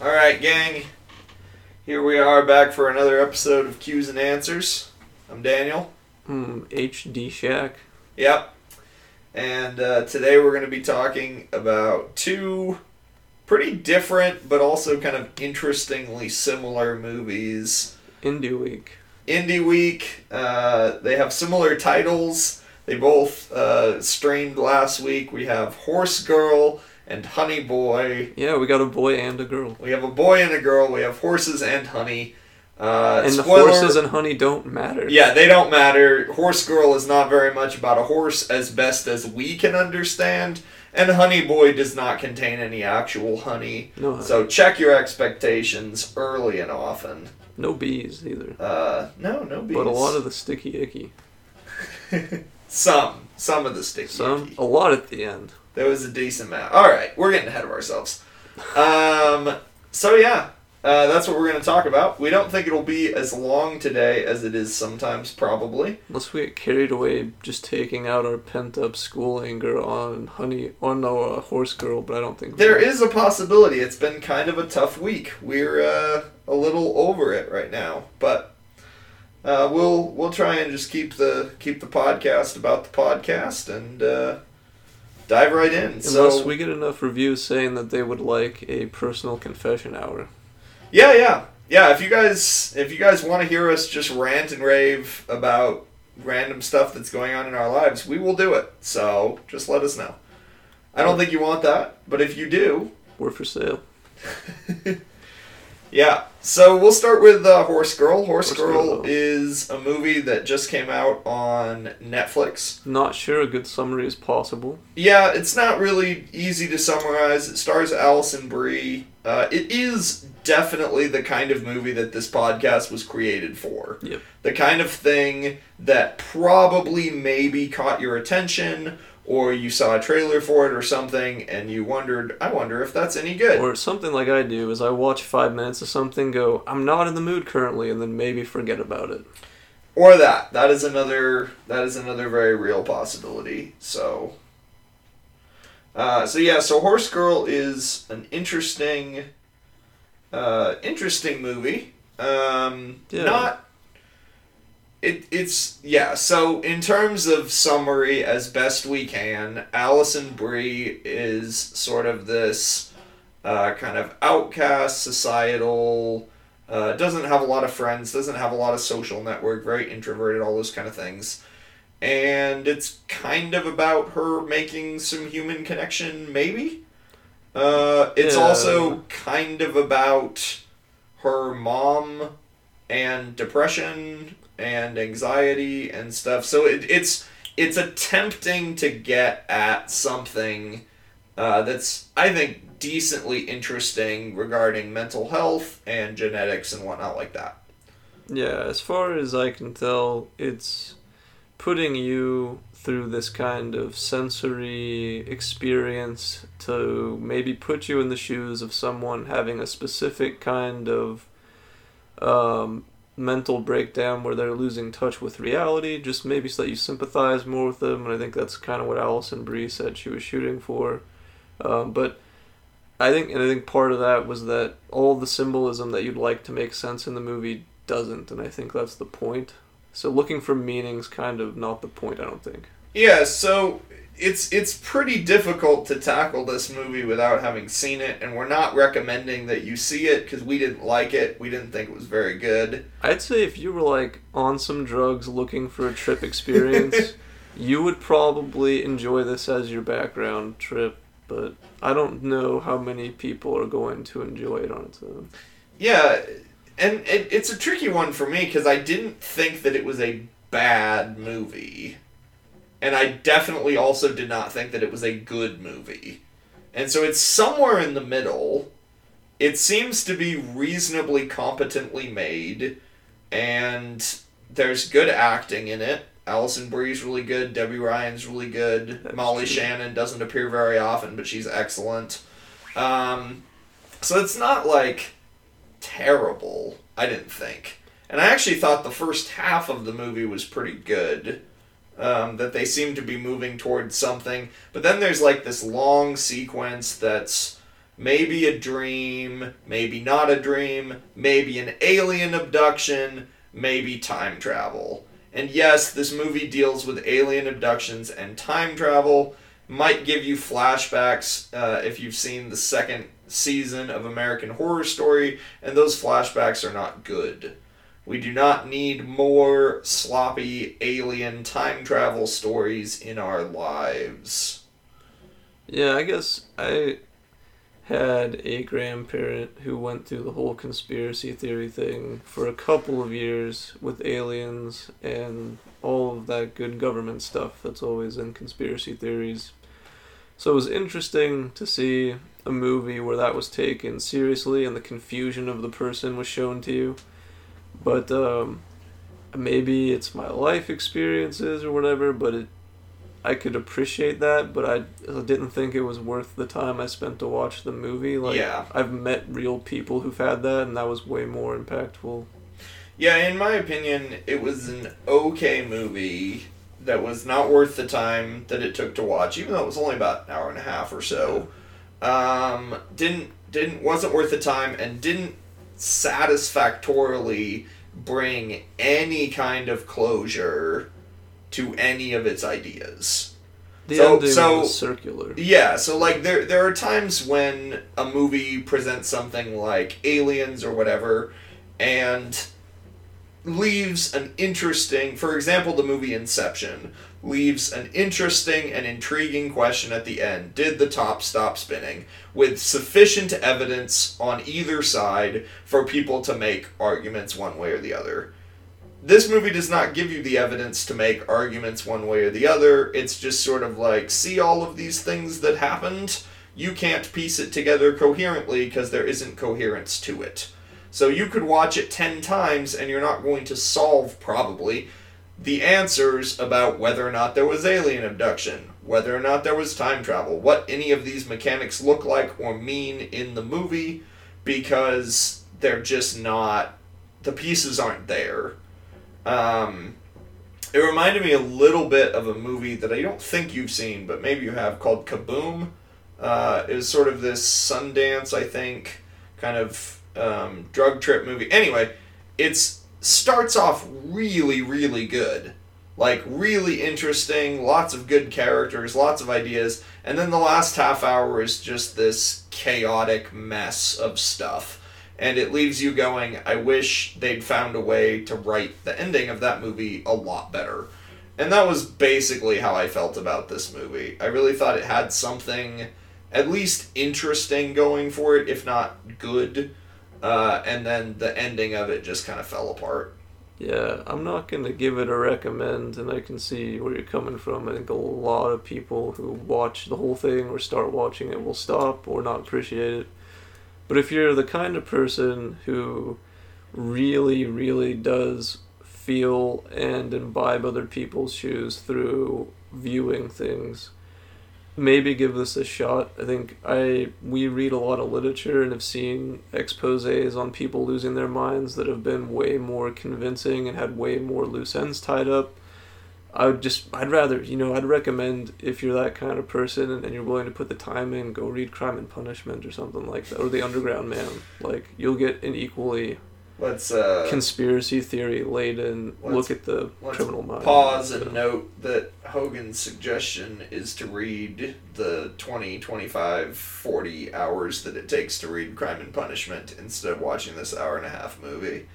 All right, gang. Here we are back for another episode of Q's and Answers. I'm Daniel. Hmm, HD Shack. Yep. And uh, today we're going to be talking about two pretty different but also kind of interestingly similar movies. Indie Week. Indie Week. Uh, they have similar titles. They both uh, streamed last week. We have Horse Girl and Honey Boy. Yeah, we got a boy and a girl. We have a boy and a girl. We have horses and honey. Uh, and the horses and honey don't matter. Yeah, they don't matter. Horse Girl is not very much about a horse as best as we can understand. And Honey Boy does not contain any actual honey. No, honey. So check your expectations early and often. no bees either. Uh, no, no bees. But a lot of the sticky icky. some, some of the sticky. Some, icky. a lot at the end. There was a decent amount. All right, we're getting ahead of ourselves. Um, so yeah, uh, that's what we're going to talk about. We don't think it'll be as long today as it is sometimes, probably. Unless we get carried away just taking out our pent up school anger on honey, on no uh, horse girl, but I don't think There is a possibility. It's been kind of a tough week. We're uh, a little over it right now, but uh, we'll we'll try and just keep the keep the podcast about the podcast and uh, dive right in. Unless so we get enough reviews saying that they would like a personal confession hour. yeah, yeah, yeah. If you guys if you guys want to hear us just rant and rave about random stuff that's going on in our lives, we will do it. So just let us know. I don't think you want that, but if you do, We're for sale. Yeah, so we'll start with uh, Horse Girl. Horse, Horse Girl, Girl. is a movie that just came out on Netflix. Not sure a good summary is possible. Yeah, it's not really easy to summarize. It stars Alison Brie. Uh, it is definitely the kind of movie that this podcast was created for. Yep. The kind of thing that probably maybe caught your attention, or you saw a trailer for it or something, and you wondered, I wonder if that's any good. Or something like I do is I watch five minutes of something, go, I'm not in the mood currently, and then maybe forget about it. or that that is another that is another very real possibility so uh, so yeah so horse girl is an interesting uh, interesting movie um, Yeah. not it, it's yeah so in terms of summary as best we can Alison Brie is sort of this uh, kind of outcast societal uh, doesn't have a lot of friends, doesn't have a lot of social network, very introverted, all those kind of things. And it's kind of about her making some human connection, maybe. Uh, it's Yeah. also kind of about her mom and depression and anxiety and stuff. So it, it's it's attempting to get at something uh, that's I think decently interesting regarding mental health and genetics and whatnot like that. Yeah, as far as I can tell, it's putting you through this kind of sensory experience to maybe put you in the shoes of someone having a specific kind of um, mental breakdown where they're losing touch with reality, just maybe so that you sympathize more with them. And I think that's kind of what Alison Brie said she was shooting for. Um, but I think, and I think part of that was that all the symbolism that you'd like to make sense in the movie doesn't, and I think that's the point. So looking for meaning's kind of not the point, I don't think. Yeah, so it's it's pretty difficult to tackle this movie without having seen it, and we're not recommending that you see it because we didn't like it. We didn't think it was very good. I'd say if you were like on some drugs looking for a trip experience, you would probably enjoy this as your background trip, but I don't know how many people are going to enjoy it on its own. Yeah, and it, it's a tricky one for me because I didn't think that it was a bad movie. And I definitely also did not think that it was a good movie. And so it's somewhere in the middle. It seems to be reasonably competently made, and there's good acting in it. Alison Brie's really good. Debby Ryan's really good. That's Molly true. Shannon doesn't appear very often, but she's excellent. Um, so it's not like terrible. I didn't think, and I actually thought the first half of the movie was pretty good. Um, that they seem to be moving towards something, but then there's like this long sequence that's maybe a dream, maybe not a dream, maybe an alien abduction, maybe time travel. And yes, this movie deals with alien abductions and time travel. Might give you flashbacks uh, if you've seen the second season of American Horror Story, and those flashbacks are not good. We do not need more sloppy alien time travel stories in our lives. Yeah, I guess I had a grandparent who went through the whole conspiracy theory thing for a couple of years with aliens and all of that good government stuff that's always in conspiracy theories. So it was interesting to see a movie where that was taken seriously and the confusion of the person was shown to you. But um, maybe it's my life experiences or whatever, but it I could appreciate that, but I didn't think it was worth the time I spent to watch the movie. Like, Yeah. I've met real people who've had that, and that was way more impactful. Yeah, in my opinion, it was an okay movie that was not worth the time that it took to watch, even though it was only about an hour and a half or so. Um, didn't didn't wasn't worth the time and didn't satisfactorily bring any kind of closure to any of its ideas. The So- ending so- was circular. Yeah, so like there there are times when a movie presents something like Aliens or whatever and leaves an interesting for example the movie Inception leaves an interesting and intriguing question at the end. Did the top stop spinning with sufficient evidence on either side for people to make arguments one way or the other? this movie does not give you the evidence to make arguments one way or the other. It's just sort of like, see all of these things that happened? You can't piece it together coherently because there isn't coherence to it. So you could watch it 10 times and you're not going to solve, probably, the answers about whether or not there was alien abduction, whether or not there was time travel, what any of these mechanics look like or mean in the movie because they're just not, the pieces aren't there. Um, it reminded me a little bit of a movie that I don't think you've seen, but maybe you have, called Kaboom. Uh, it was sort of this Sundance, I think, kind of um, drug trip movie. Anyway, it's starts off really, really good. Like, really interesting, lots of good characters, lots of ideas, and then the last half hour is just this chaotic mess of stuff and it leaves you going, I wish they'd found a way to write the ending of that movie a lot better. And that was basically how I felt about this movie. I really thought it had something at least interesting going for it, if not good. Uh, and then the ending of it just kind of fell apart. Yeah, I'm not gonna give it a recommend, and I can see where you're coming from. I think a lot of people who watch the whole thing or start watching it will stop or not appreciate it. But if you're the kind of person who really, really does feel and imbibe other people's shoes through viewing things, maybe give this a shot. I think I we read a lot of literature and have seen exposés on people losing their minds that have been way more convincing and had way more loose ends tied up. I would just I'd rather you know I'd recommend if you're that kind of person and, and you're willing to put the time in, go read Crime and Punishment or something like that, or The Underground Man. Like you'll get an equally Let's uh, conspiracy theory laden look at the criminal mind. pause and note that Hogan's suggestion is to read the 20, 25, 40 hours that it takes to read Crime and Punishment instead of watching this hour and a half movie.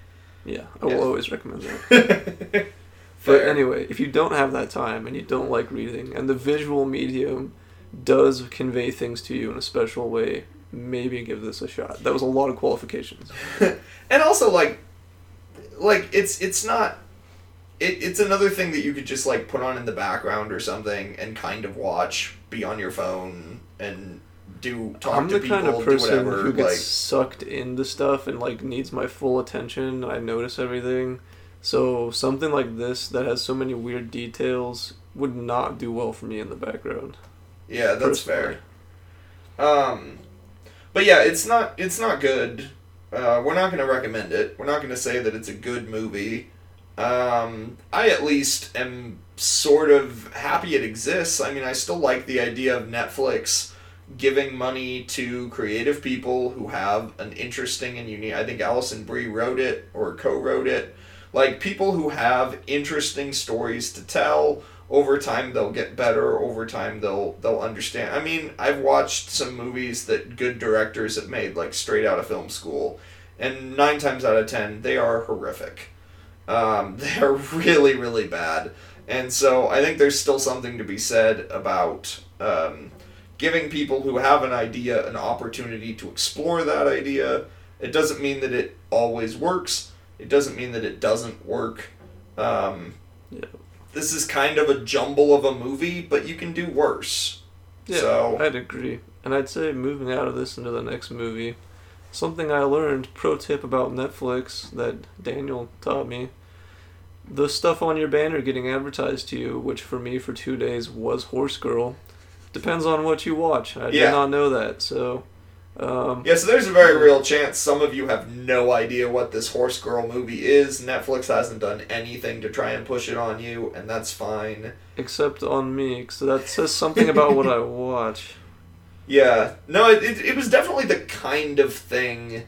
Yeah, I will Yeah. always recommend that. But anyway, if you don't have that time and you don't like reading, and the visual medium does convey things to you in a special way, maybe give this a shot. That was a lot of qualifications. and also like like it's it's not it, it's another thing that you could just like put on in the background or something and kind of watch be on your phone and do talk I'm to the people kind of person whatever who gets like sucked into stuff and like needs my full attention. I notice everything. So something like this that has so many weird details would not do well for me in the background. yeah that's fair um but yeah it's not it's not good uh, we're not going to recommend it we're not going to say that it's a good movie um, i at least am sort of happy it exists i mean i still like the idea of netflix giving money to creative people who have an interesting and unique. I think Alison Brie wrote it or co-wrote it. Like people who have interesting stories to tell. Over time, they'll get better. Over time, they'll they'll understand. I mean, I've watched some movies that good directors have made, like straight out of film school, and nine times out of ten, they are horrific. Um, they're really really bad, and so I think there's still something to be said about. Um, giving people who have an idea an opportunity to explore that idea. It doesn't mean that it always works. It doesn't mean that it doesn't work. Um, Yeah. This is kind of a jumble of a movie, but you can do worse. Yeah, So- I'd agree. And I'd say moving out of this into the next movie, something I learned, pro tip about Netflix that Daniel taught me. The stuff on your banner getting advertised to you, which for me for two days was Horse Girl, depends on what you watch. I Yeah. did not know that, so um, Yeah, so there's a very real chance some of you have no idea what this Horse Girl movie is. Netflix hasn't done anything to try and push it on you, and that's fine. except on me, so that says something about what I watch. Yeah, no, it, it, it was definitely the kind of thing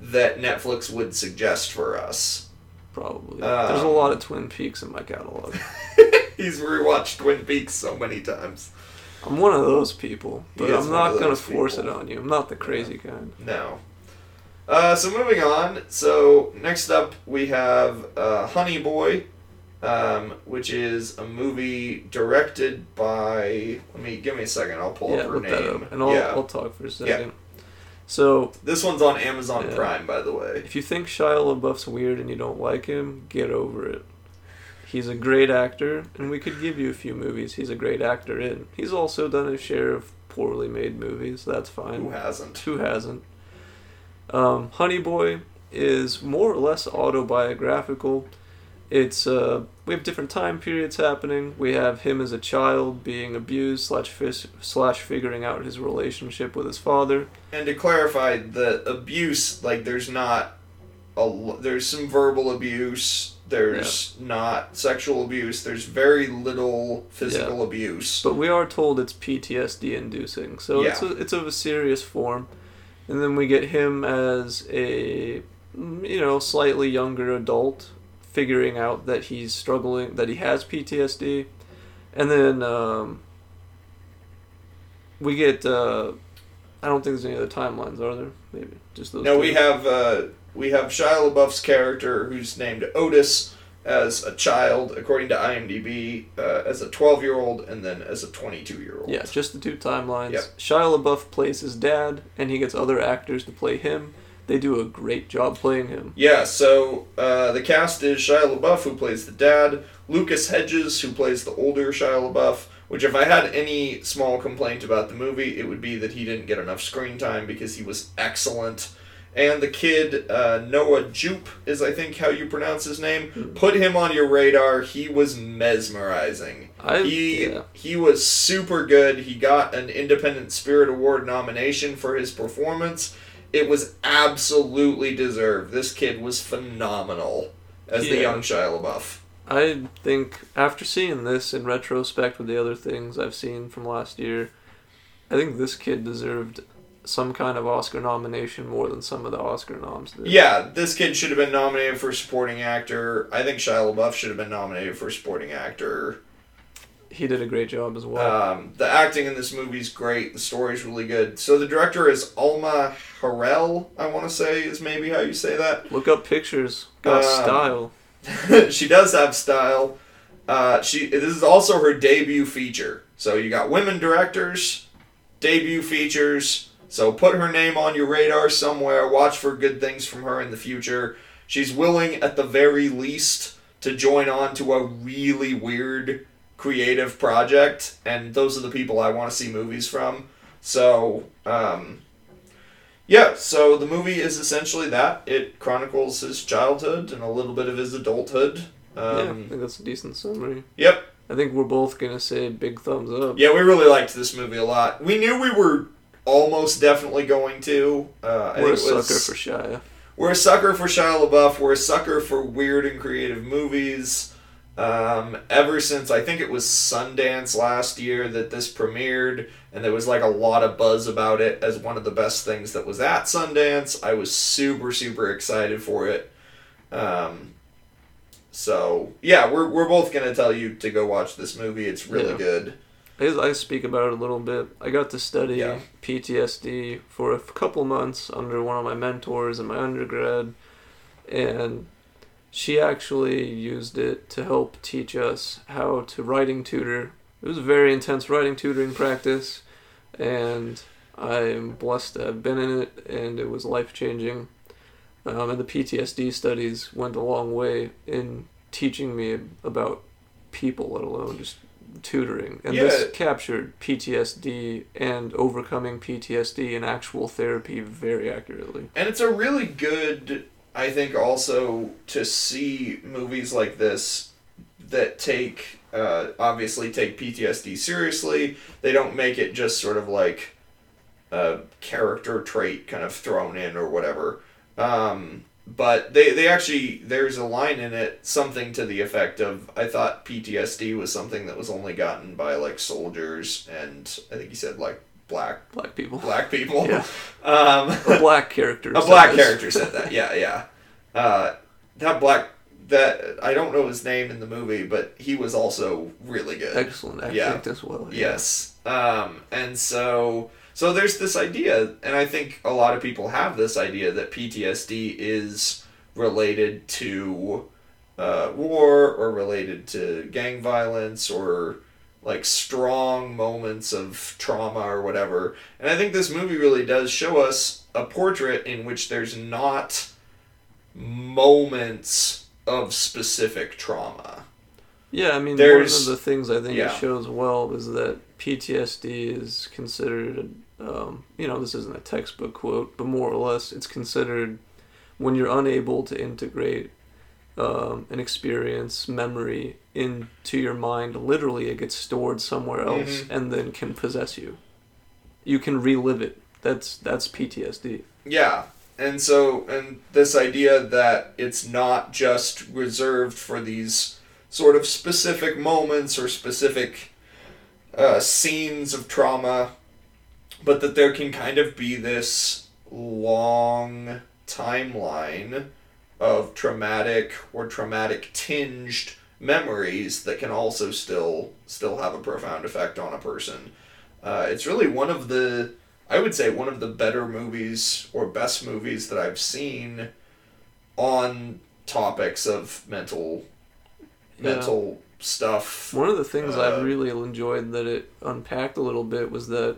that Netflix would suggest for us. Probably. Um, There's a lot of Twin Peaks in my catalog. He's rewatched Twin Peaks so many times. I'm one of those people, but I'm not gonna force people. it on you. I'm not the crazy kind. No. Uh, so moving on. So next up we have uh, Honey Boy, um, which is a movie directed by. Let me give me a second. I'll pull yeah, up her name. that up, and I'll, yeah. I'll talk for a second. So, This one's on Amazon Yeah. Prime, by the way. if you think Shia LaBeouf's weird and you don't like him, get over it. He's a great actor, and we could give you a few movies he's a great actor in. He's also done his share of poorly made movies. That's fine. Who hasn't? Who hasn't? Um, Honey Boy is more or less autobiographical. It's uh, we have different time periods happening. We have him as a child being abused slash fis- slash figuring out his relationship with his father. And to clarify, the abuse, like, there's not a. There's some verbal abuse. There's not sexual abuse. There's very little physical abuse. But we are told it's PTSD inducing, so it's a, it's of a serious form. And then we get him as a you know slightly younger adult, figuring out that he's struggling, that he has PTSD, and then um, we get. Uh, I don't think there's any other timelines, are there? Maybe just those. No, two. we have uh, we have Shia LaBeouf's character who's named Otis as a child, according to IMDb, uh, as a twelve year old, and then as a twenty two year old. Yeah, just the two timelines. Yep. Shia LaBeouf plays his dad, and he gets other actors to play him. They do a great job playing him. Yeah, so uh, the cast is Shia LaBeouf, who plays the dad, Lucas Hedges, who plays the older Shia LaBeouf, which, if I had any small complaint about the movie, it would be that he didn't get enough screen time because he was excellent. And the kid, uh, Noah Jupe, is I think how you pronounce his name. Put him on your radar. He was mesmerizing. I He yeah. he was super good. He got an Independent Spirit Award nomination for his performance. It was absolutely deserved. This kid was phenomenal as the young Shia LaBeouf. I think after seeing this in retrospect with the other things I've seen from last year, I think this kid deserved some kind of Oscar nomination more than some of the Oscar noms did. Yeah, this kid should have been nominated for supporting actor. I think Shia LaBeouf should have been nominated for supporting actor. He did a great job as well. Um, the acting in this movie is great. The story is really good. So the director is Alma Har'el. I want to say is maybe how you say that. Look up pictures. Got um, style. she does have style. Uh, she this is also her debut feature. So you got women directors, debut features. So put her name on your radar somewhere. Watch for good things from her in the future. She's willing, at the very least, to join on to a really weird creative project, and those are the people I want to see movies from. So, um, yeah, so the movie is essentially that. It chronicles his childhood and a little bit of his adulthood. yeah, I Um, think that's a decent summary. Yep. I think we're both gonna say big thumbs up. Yeah, we really liked this movie a lot. We knew we were almost definitely going to. Uh, we're a was, sucker for Shia. We're a sucker for Shia LaBeouf. We're a sucker for weird and creative movies. Um, ever since I think it was Sundance last year that this premiered, and there was like a lot of buzz about it as one of the best things that was at Sundance. I was super super excited for it. Um, so yeah, we're we're both gonna tell you to go watch this movie. It's really Yeah. good. I, I speak about it a little bit. I got to study Yeah. PTSD for a couple months under one of my mentors in my undergrad, and she actually used it to help teach us how to writing tutor. It was a very intense writing tutoring practice, and I'm blessed to have been in it, and it was life changing. Um, and the PTSD studies went a long way in teaching me about people, let alone just tutoring. And Yeah. this captured PTSD and overcoming PTSD in actual therapy very accurately. And it's a really good, I think, also to see movies like this that take, uh, obviously, take PTSD seriously. They don't make it just sort of like a character trait kind of thrown in or whatever. Um, but they, they actually, there's a line in it, something to the effect of, I thought PTSD was something that was only gotten by like soldiers and I think he said like black Black people. black people. Yeah. Um, A black character. a black character said that. Yeah, yeah. Uh, that black that I don't know his name in the movie, but he was also really good. Excellent acting Yeah. as well. yeah. Yes. Um, and so so there's this idea, and I think a lot of people have this idea that PTSD is related to uh, war or related to gang violence or like strong moments of trauma or whatever. And I think this movie really does show us a portrait in which there's not moments of specific trauma. Yeah, I mean, There's- one of the things I think yeah. it shows well is that PTSD is considered, um, you know, this isn't a textbook quote, but more or less, it's considered when you're unable to integrate um, an experience, memory into your mind, literally it gets stored somewhere else Mhm. and then can possess you. You can relive it. That's that's PTSD. Yeah. And so, and this idea that it's not just reserved for these sort of specific moments or specific uh, scenes of trauma, but that there can kind of be this long timeline of traumatic or traumatic tinged memories that can also still still have a profound effect on a person. Uh, it's really one of the I would say one of the better movies or best movies that I've seen on topics of mental Yeah. mental stuff. One of the things I Uh, really enjoyed that it unpacked a little bit was that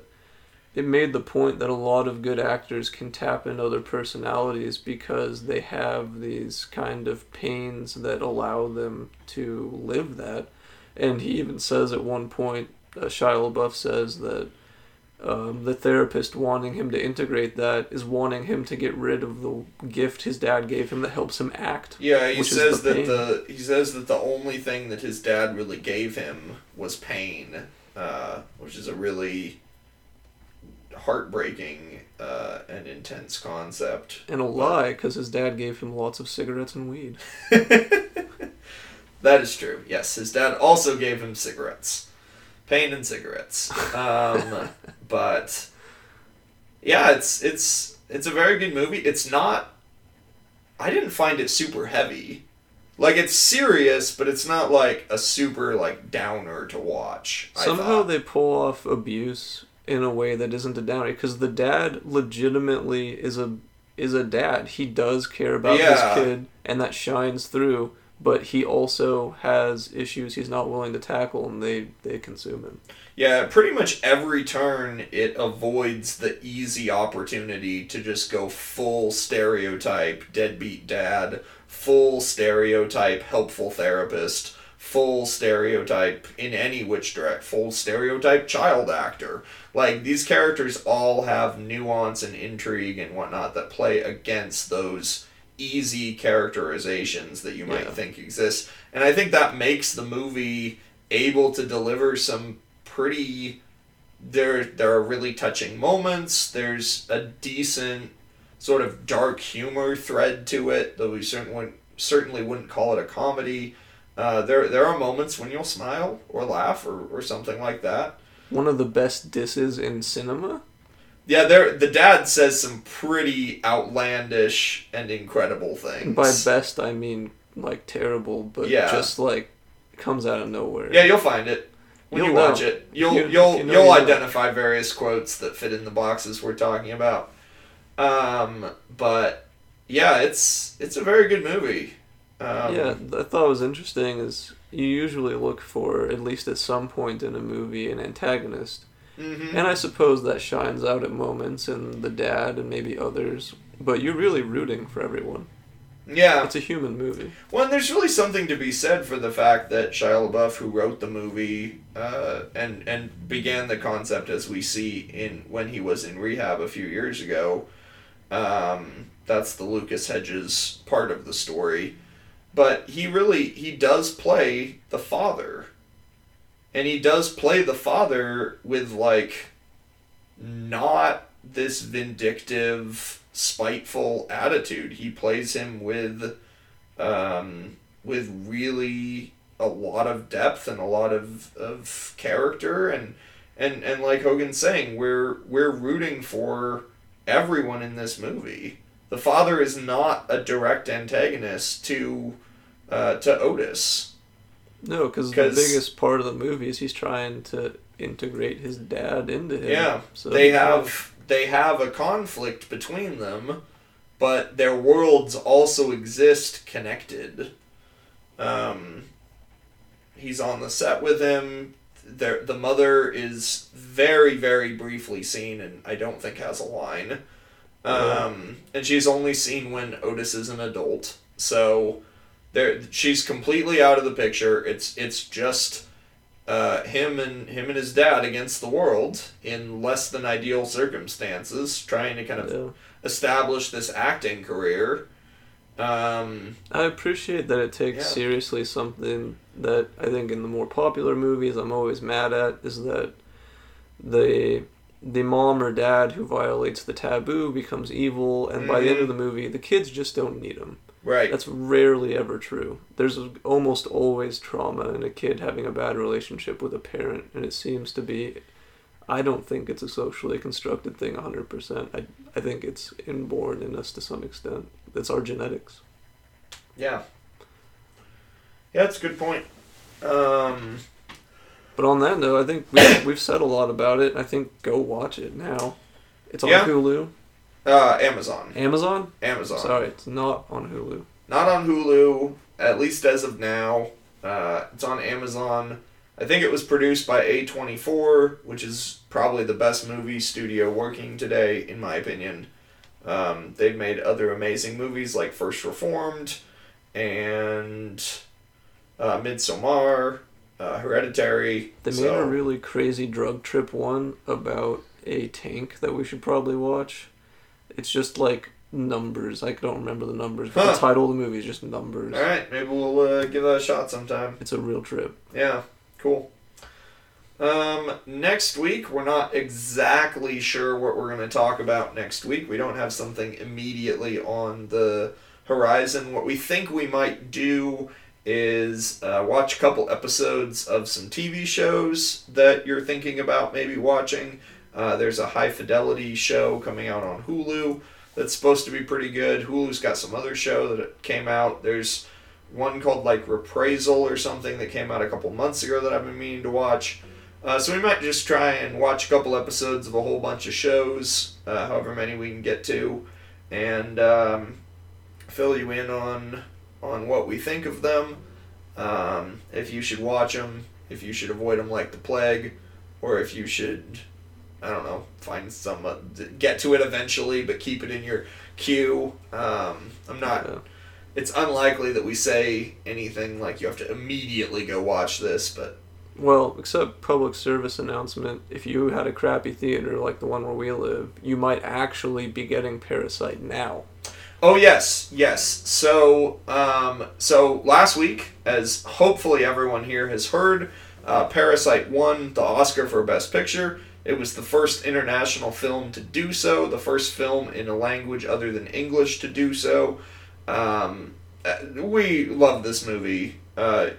it made the point that a lot of good actors can tap into other personalities because they have these kind of pains that allow them to live that. And he even says at one point, uh, Shia LaBeouf says that um, the therapist wanting him to integrate that is wanting him to get rid of the gift his dad gave him that helps him act. Yeah, he says the that the he says that the only thing that his dad really gave him was pain, uh, which is a really heartbreaking uh, and intense concept. And a lie because his dad gave him lots of cigarettes and weed. That is true. Yes, his dad also gave him cigarettes, pain and cigarettes. Um, but yeah, it's it's it's a very good movie. It's not. I didn't find it super heavy. Like it's serious, but it's not like a super like downer to watch. Somehow they pull off abuse in a way that isn't a downer because the dad legitimately is a is a dad. He does care about Yeah. his kid, and that shines through. But he also has issues he's not willing to tackle, and they they consume him. Yeah, pretty much every turn it avoids the easy opportunity to just go full stereotype deadbeat dad, full stereotype helpful therapist, full stereotype in any which direct, full stereotype child actor. Like these characters all have nuance and intrigue and whatnot that play against those easy characterizations that you might Yeah. think exist. And I think that makes the movie able to deliver some pretty there there are really touching moments. There's a decent sort of dark humor thread to it, though we certainly wouldn't, certainly wouldn't call it a comedy. Uh, there there are moments when you'll smile or laugh or, or something like that. One of the best disses in cinema. Yeah, there the dad says some pretty outlandish and incredible things. By best, I mean like terrible, but Yeah. just like comes out of nowhere. Yeah, you'll find it when You'll you watch know. it. You'll You- you'll you know you'll you know. identify various quotes that fit in the boxes we're talking about. Um, but yeah, it's it's a very good movie. Um, yeah, I thought it was interesting is you usually look for at least at some point in a movie an antagonist, mhm. and I suppose that shines out at moments in the dad and maybe others. But you're really rooting for everyone. yeah. It's a human movie. Well, and there's really something to be said for the fact that Shia LaBeouf, who wrote the movie uh, and and began the concept as we see in when he was in rehab a few years ago, um, that's the Lucas Hedges part of the story. But he really he does play the father, and he does play the father with like not this vindictive, spiteful attitude. He plays him with um, with really a lot of depth and a lot of, of character and and and like Hogan's saying, we're we're rooting for everyone in this movie. The father is not a direct antagonist to uh, to Otis. No, because the biggest part of the movie is he's trying to integrate his dad into him. Yeah, so they have they have a conflict between them, but their worlds also exist connected. Um, he's on the set with him. There, the mother is very, very briefly seen, and I don't think has a line. Um, and she's only seen when Otis is an adult, so there she's completely out of the picture. It's it's just uh, him and him and his dad against the world in less than ideal circumstances, trying to kind of Yeah. establish this acting career. Um, I appreciate that it takes Yeah. seriously something that I think in the more popular movies I'm always mad at is that the the mom or dad who violates the taboo becomes evil, and by the end of the movie, the kids just don't need him. right. That's rarely ever true. There's almost always trauma in a kid having a bad relationship with a parent, and it seems to be. I don't think it's a socially constructed thing 100%. I, I think it's inborn in us to some extent. It's our genetics. Yeah. Yeah, that's a good point. Um, But on that note, I think we, we've said a lot about it. I think go watch it now. It's on Yeah. Hulu. uh, Amazon. Amazon? Amazon. Sorry, it's not on Hulu. Not on Hulu, at least as of now. Uh, it's on Amazon. I think it was produced by A24, which is probably the best movie studio working today, in my opinion. Um, they've made other amazing movies like First Reformed and uh, Midsommar, uh, Hereditary. They made a really crazy drug trip one about a tank that we should probably watch. It's just like numbers. I don't remember the numbers, but Huh. the title of the movie is just numbers. All right, maybe we'll uh, give that a shot sometime. It's a real trip. Yeah, cool. Um, next week, we're not exactly sure what we're going to talk about next week. We don't have something immediately on the horizon. What we think we might do is uh, watch a couple episodes of some TV shows that you're thinking about maybe watching. Uh, there's a high fidelity show coming out on Hulu that's supposed to be pretty good. Hulu's got some other show that came out. There's one called like Reprisal or something that came out a couple months ago that I've been meaning to watch. Uh, so we might just try and watch a couple episodes of a whole bunch of shows, uh, however many we can get to, and um, fill you in on on what we think of them. Um, if you should watch them, if you should avoid them like the plague, or if you should, I don't know, find some uh, get to it eventually, but keep it in your queue. Um, I'm not Yeah. it's unlikely that we say anything like you have to immediately go watch this, but Well, except public service announcement, if you had a crappy theater like the one where we live, you might actually be getting Parasite now. Oh yes, yes. So um, so last week, as hopefully everyone here has heard, uh, Parasite won the Oscar for Best Picture. It was the first international film to do so, the first film in a language other than English to do so. Um, uh, we love this movie. Uh,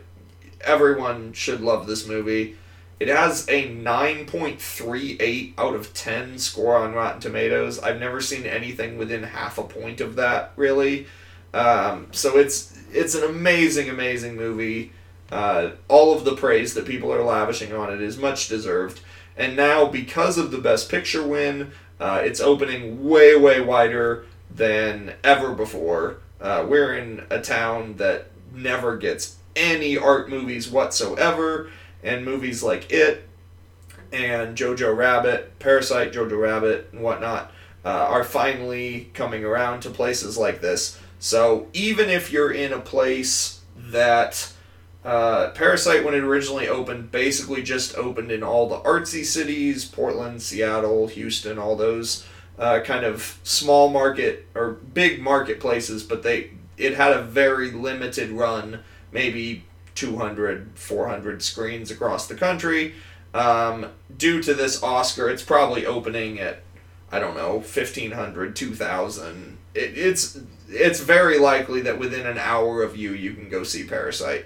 everyone should love this movie. It has a 9.38 out of 10 score on Rotten Tomatoes. I've never seen anything within half a point of that, really. Um, so it's it's an amazing, amazing movie. Uh, all of the praise that people are lavishing on it is much deserved. And now, because of the Best Picture win, uh, it's opening way, way wider than ever before. Uh, we're in a town that never gets any art movies whatsoever, and movies like It and Jojo Rabbit, Parasite, Jojo Rabbit, and whatnot uh, are finally coming around to places like this. So even if you're in a place that uh, Parasite, when it originally opened, basically just opened in all the artsy cities Portland, Seattle, Houston, all those uh, kind of small market or big marketplaces, but they it had a very limited run, maybe 200, 400 screens across the country. Um, due to this Oscar, it's probably opening at, I don't know, 1,500, 2,000. It, it's, it's very likely that within an hour of you, you can go see Parasite.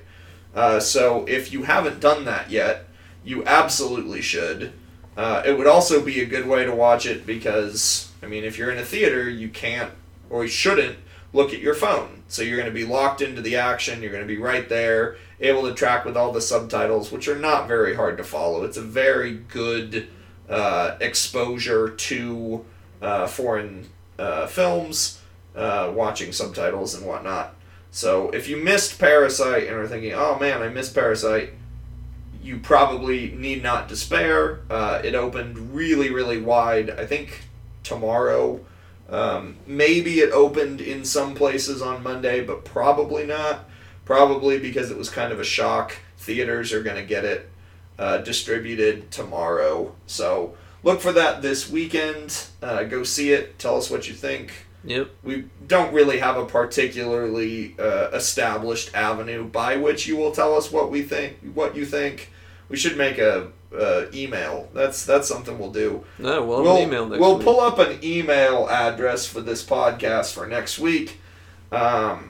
Uh, so if you haven't done that yet, you absolutely should. Uh, it would also be a good way to watch it because, I mean, if you're in a theater, you can't or you shouldn't look at your phone. So you're going to be locked into the action, you're going to be right there, able to track with all the subtitles, which are not very hard to follow. It's a very good uh, exposure to uh, foreign uh, films, uh, watching subtitles and whatnot. So if you missed Parasite and are thinking, oh man, I missed Parasite, you probably need not despair. Uh, it opened really, really wide. I think tomorrow. Um, maybe it opened in some places on Monday, but probably not. Probably because it was kind of a shock. Theaters are going to get it uh, distributed tomorrow. So look for that this weekend. Uh, go see it. Tell us what you think. Yep. We don't really have a particularly uh, established avenue by which you will tell us what we think, what you think. We should make a uh, email. That's that's something we'll do. No, we'll we'll, an email next we'll week. pull up an email address for this podcast for next week. Um,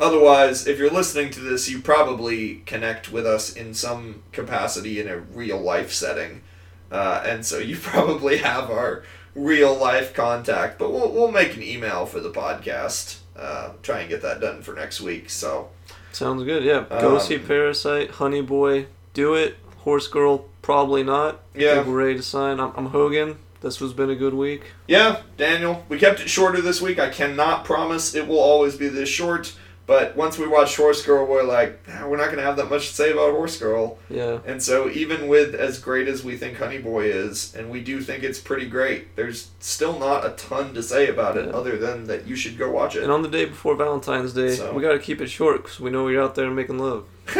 otherwise, if you're listening to this, you probably connect with us in some capacity in a real life setting, uh, and so you probably have our real life contact. But we'll we'll make an email for the podcast. Uh, try and get that done for next week. So Sounds good. Yeah. Go Um, see Parasite, Honey Boy. Do it. Horse Girl, probably not. Yeah. we're ready to sign. I'm, I'm Hogan. This has been a good week. Yeah, Daniel, we kept it shorter this week. I cannot promise it will always be this short, but once we watched Horse Girl, we're like, "Ah, we're not going to have that much to say about Horse Girl. Yeah. And so, even with as great as we think Honey Boy is, and we do think it's pretty great, there's still not a ton to say about it Yeah. other than that you should go watch it. And on the day before Valentine's Day, So- we got to keep it short because we know you're out there making love.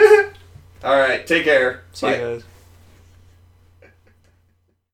All right, take care. See Bye. you guys.